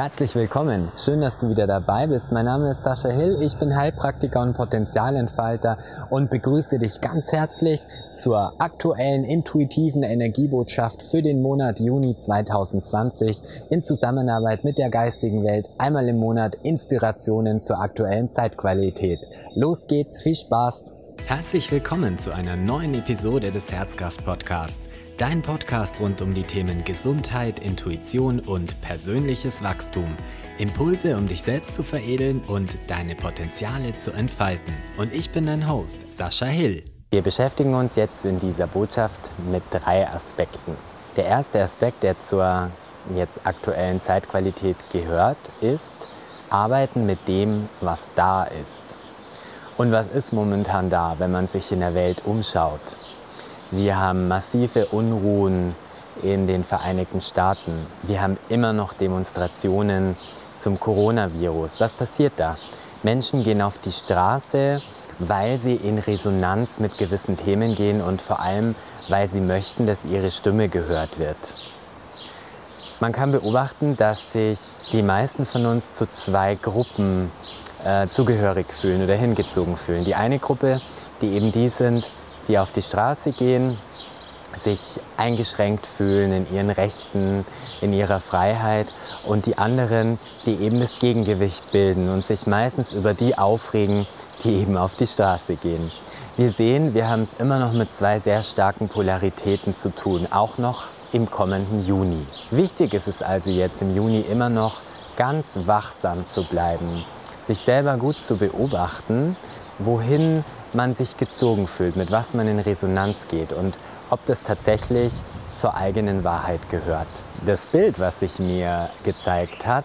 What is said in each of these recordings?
Herzlich willkommen. Schön, dass du wieder dabei bist. Mein Name ist Sascha Hill. Ich bin Heilpraktiker und Potenzialentfalter und begrüße dich ganz herzlich zur aktuellen intuitiven Energiebotschaft für den Monat Juni 2020 in Zusammenarbeit mit der geistigen Welt. Einmal im Monat Inspirationen zur aktuellen Zeitqualität. Los geht's. Viel Spaß. Herzlich willkommen zu einer neuen Episode des Herzkraft Podcasts. Dein Podcast rund um die Themen Gesundheit, Intuition und persönliches Wachstum. Impulse, um dich selbst zu veredeln und deine Potenziale zu entfalten. Und ich bin dein Host, Sascha Hill. Wir beschäftigen uns jetzt in dieser Botschaft mit drei Aspekten. Der erste Aspekt, der zur jetzt aktuellen Zeitqualität gehört, ist Arbeiten mit dem, was da ist. Und was ist momentan da, wenn man sich in der Welt umschaut? Wir haben massive Unruhen in den Vereinigten Staaten. Wir haben immer noch Demonstrationen zum Coronavirus. Was passiert da? Menschen gehen auf die Straße, weil sie in Resonanz mit gewissen Themen gehen und vor allem, weil sie möchten, dass ihre Stimme gehört wird. Man kann beobachten, dass sich die meisten von uns zu zwei Gruppen äh, zugehörig fühlen oder hingezogen fühlen. Die eine Gruppe, die eben die sind, die auf die Straße gehen, sich eingeschränkt fühlen in ihren Rechten, in ihrer Freiheit und die anderen, die eben das Gegengewicht bilden und sich meistens über die aufregen, die eben auf die Straße gehen. Wir sehen, wir haben es immer noch mit zwei sehr starken Polaritäten zu tun, auch noch im kommenden Juni. Wichtig ist es also jetzt im Juni immer noch ganz wachsam zu bleiben, sich selber gut zu beobachten, wohin man sich gezogen fühlt, mit was man in Resonanz geht und ob das tatsächlich zur eigenen Wahrheit gehört. Das Bild, was sich mir gezeigt hat,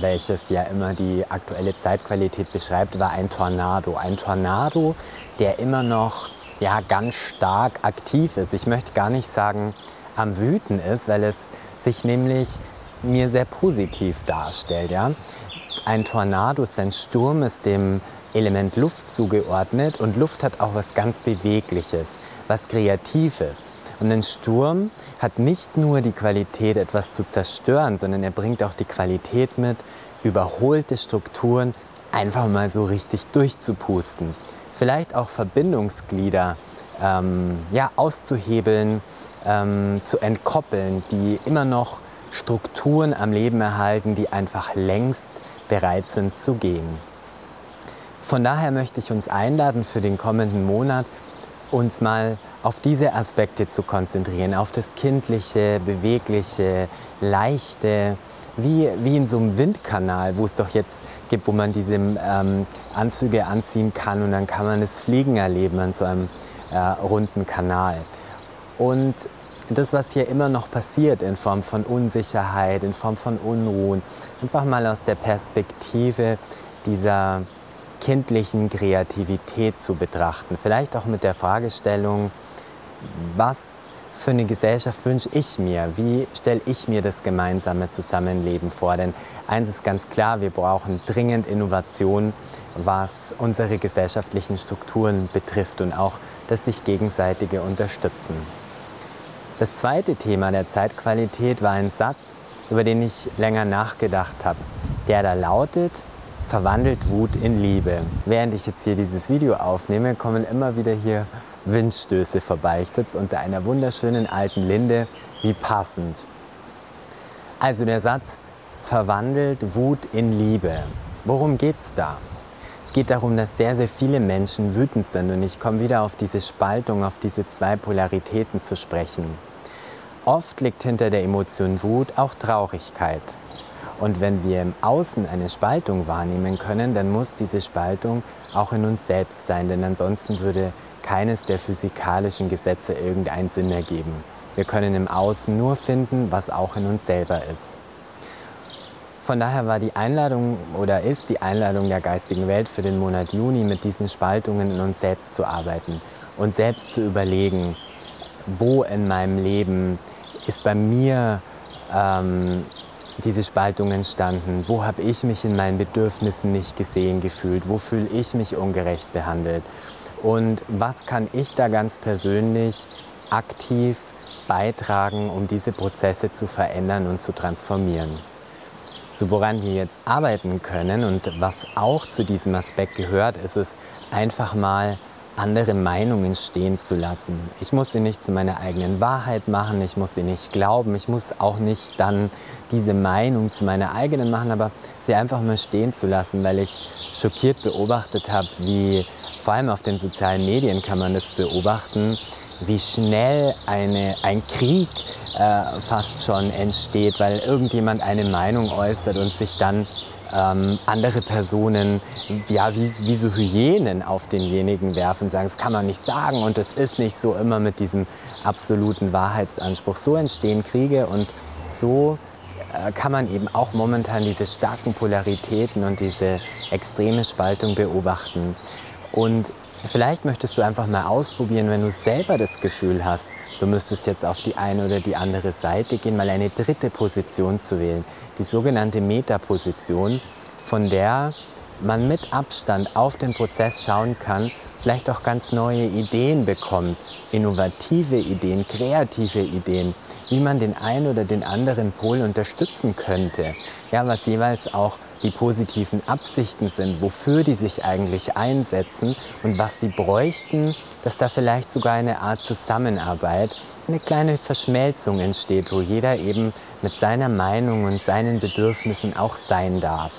welches ja immer die aktuelle Zeitqualität beschreibt, war ein Tornado. Ein Tornado, der immer noch ja, ganz stark aktiv ist. Ich möchte gar nicht sagen am Wüten ist, weil es sich nämlich mir sehr positiv darstellt. Ja? Ein Tornado ist ein Sturm, ist dem Element Luft zugeordnet und Luft hat auch was ganz Bewegliches, was Kreatives. Und ein Sturm hat nicht nur die Qualität, etwas zu zerstören, sondern er bringt auch die Qualität mit, überholte Strukturen einfach mal so richtig durchzupusten. Vielleicht auch Verbindungsglieder ähm, ja, auszuhebeln, ähm, zu entkoppeln, die immer noch Strukturen am Leben erhalten, die einfach längst bereit sind zu gehen. Von daher möchte ich uns einladen, für den kommenden Monat uns mal auf diese Aspekte zu konzentrieren, auf das kindliche, bewegliche, leichte, wie, wie in so einem Windkanal, wo es doch jetzt gibt, wo man diese ähm, Anzüge anziehen kann und dann kann man das Fliegen erleben an so einem äh, runden Kanal. Und das, was hier immer noch passiert in Form von Unsicherheit, in Form von Unruhen, einfach mal aus der Perspektive dieser kindlichen Kreativität zu betrachten. Vielleicht auch mit der Fragestellung, was für eine Gesellschaft wünsche ich mir? Wie stelle ich mir das gemeinsame Zusammenleben vor? Denn eins ist ganz klar, wir brauchen dringend Innovation, was unsere gesellschaftlichen Strukturen betrifft und auch das sich gegenseitige Unterstützen. Das zweite Thema der Zeitqualität war ein Satz, über den ich länger nachgedacht habe, der da lautet, verwandelt Wut in Liebe. Während ich jetzt hier dieses Video aufnehme, kommen immer wieder hier Windstöße vorbei. Ich sitze unter einer wunderschönen alten Linde, wie passend. Also der Satz, verwandelt Wut in Liebe. Worum geht's da? Es geht darum, dass sehr, sehr viele Menschen wütend sind und ich komme wieder auf diese Spaltung, auf diese zwei Polaritäten zu sprechen. Oft liegt hinter der Emotion Wut auch Traurigkeit. Und wenn wir im Außen eine Spaltung wahrnehmen können, dann muss diese Spaltung auch in uns selbst sein, denn ansonsten würde keines der physikalischen Gesetze irgendeinen Sinn ergeben. Wir können im Außen nur finden, was auch in uns selber ist. Von daher war die Einladung oder ist die Einladung der geistigen Welt für den Monat Juni mit diesen Spaltungen in uns selbst zu arbeiten und selbst zu überlegen, wo in meinem Leben ist bei mir ähm, diese Spaltung entstanden? Wo habe ich mich in meinen Bedürfnissen nicht gesehen gefühlt? Wo fühle ich mich ungerecht behandelt? Und was kann ich da ganz persönlich aktiv beitragen, um diese Prozesse zu verändern und zu transformieren? So woran wir jetzt arbeiten können und was auch zu diesem Aspekt gehört, ist es einfach mal andere Meinungen stehen zu lassen. Ich muss sie nicht zu meiner eigenen Wahrheit machen, ich muss sie nicht glauben, ich muss auch nicht dann diese Meinung zu meiner eigenen machen, aber sie einfach mal stehen zu lassen, weil ich schockiert beobachtet habe, wie vor allem auf den sozialen Medien kann man das beobachten, wie schnell eine, ein Krieg äh, fast schon entsteht, weil irgendjemand eine Meinung äußert und sich dann ähm, andere Personen ja, wie, wie so Hyänen auf denjenigen werfen, sagen, das kann man nicht sagen und es ist nicht so immer mit diesem absoluten Wahrheitsanspruch. So entstehen Kriege und so äh, kann man eben auch momentan diese starken Polaritäten und diese extreme Spaltung beobachten. Und vielleicht möchtest du einfach mal ausprobieren, wenn du selber das Gefühl hast, du müsstest jetzt auf die eine oder die andere Seite gehen, mal eine dritte Position zu wählen, die sogenannte Metaposition, von der man mit Abstand auf den Prozess schauen kann, vielleicht auch ganz neue Ideen bekommt, innovative Ideen, kreative Ideen, wie man den einen oder den anderen Pol unterstützen könnte. Ja, was jeweils auch die positiven Absichten sind, wofür die sich eigentlich einsetzen und was sie bräuchten, dass da vielleicht sogar eine Art Zusammenarbeit, eine kleine Verschmelzung entsteht, wo jeder eben mit seiner Meinung und seinen Bedürfnissen auch sein darf.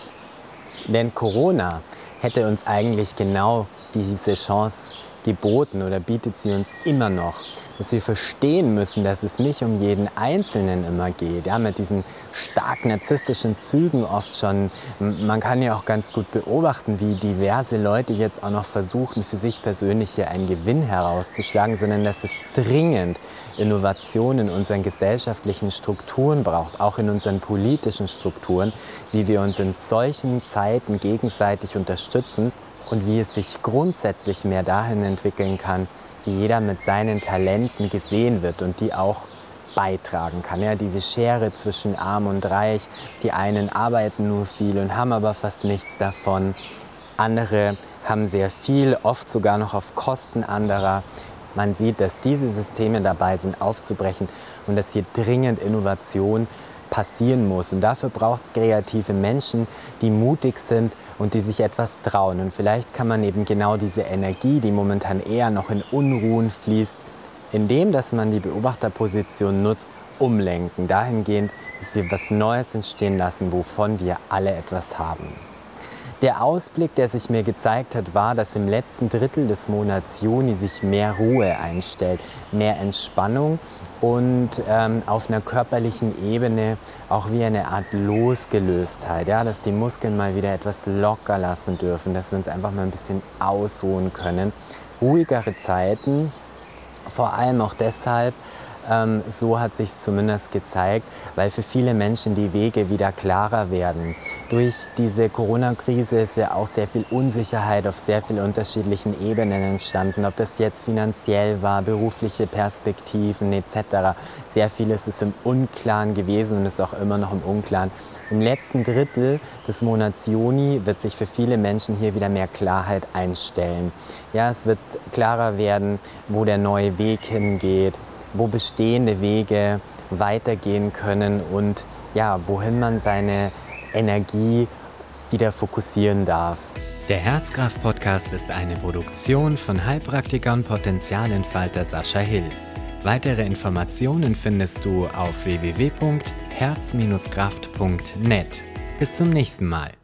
Denn Corona hätte uns eigentlich genau diese Chance geboten oder bietet sie uns immer noch. Dass wir verstehen müssen, dass es nicht um jeden Einzelnen immer geht. Ja, mit diesen stark narzisstischen Zügen oft schon. Man kann ja auch ganz gut beobachten, wie diverse Leute jetzt auch noch versuchen, für sich persönlich hier einen Gewinn herauszuschlagen, sondern dass es dringend Innovation in unseren gesellschaftlichen Strukturen braucht, auch in unseren politischen Strukturen, wie wir uns in solchen Zeiten gegenseitig unterstützen und wie es sich grundsätzlich mehr dahin entwickeln kann, wie jeder mit seinen Talenten gesehen wird und die auch beitragen kann. Ja, diese Schere zwischen arm und reich, die einen arbeiten nur viel und haben aber fast nichts davon. Andere haben sehr viel, oft sogar noch auf Kosten anderer. Man sieht, dass diese Systeme dabei sind aufzubrechen und dass hier dringend Innovation passieren muss. Und dafür braucht es kreative Menschen, die mutig sind und die sich etwas trauen. Und vielleicht kann man eben genau diese Energie, die momentan eher noch in Unruhen fließt, indem dass man die Beobachterposition nutzt, umlenken. Dahingehend, dass wir was Neues entstehen lassen, wovon wir alle etwas haben. Der Ausblick, der sich mir gezeigt hat, war, dass im letzten Drittel des Monats Juni sich mehr Ruhe einstellt, mehr Entspannung und ähm, auf einer körperlichen Ebene auch wie eine Art Losgelöstheit, ja, dass die Muskeln mal wieder etwas locker lassen dürfen, dass wir uns einfach mal ein bisschen ausruhen können. Ruhigere Zeiten, vor allem auch deshalb, ähm, so hat sich zumindest gezeigt, weil für viele Menschen die Wege wieder klarer werden. Durch diese Corona-Krise ist ja auch sehr viel Unsicherheit auf sehr vielen unterschiedlichen Ebenen entstanden, ob das jetzt finanziell war, berufliche Perspektiven etc. Sehr vieles ist im Unklaren gewesen und ist auch immer noch im Unklaren. Im letzten Drittel des Monats Juni wird sich für viele Menschen hier wieder mehr Klarheit einstellen. Ja, es wird klarer werden, wo der neue Weg hingeht, wo bestehende Wege weitergehen können und ja, wohin man seine Energie wieder fokussieren darf. Der Herzkraft-Podcast ist eine Produktion von Heilpraktiker und Potenzialentfalter Sascha Hill. Weitere Informationen findest du auf www.herz-kraft.net. Bis zum nächsten Mal.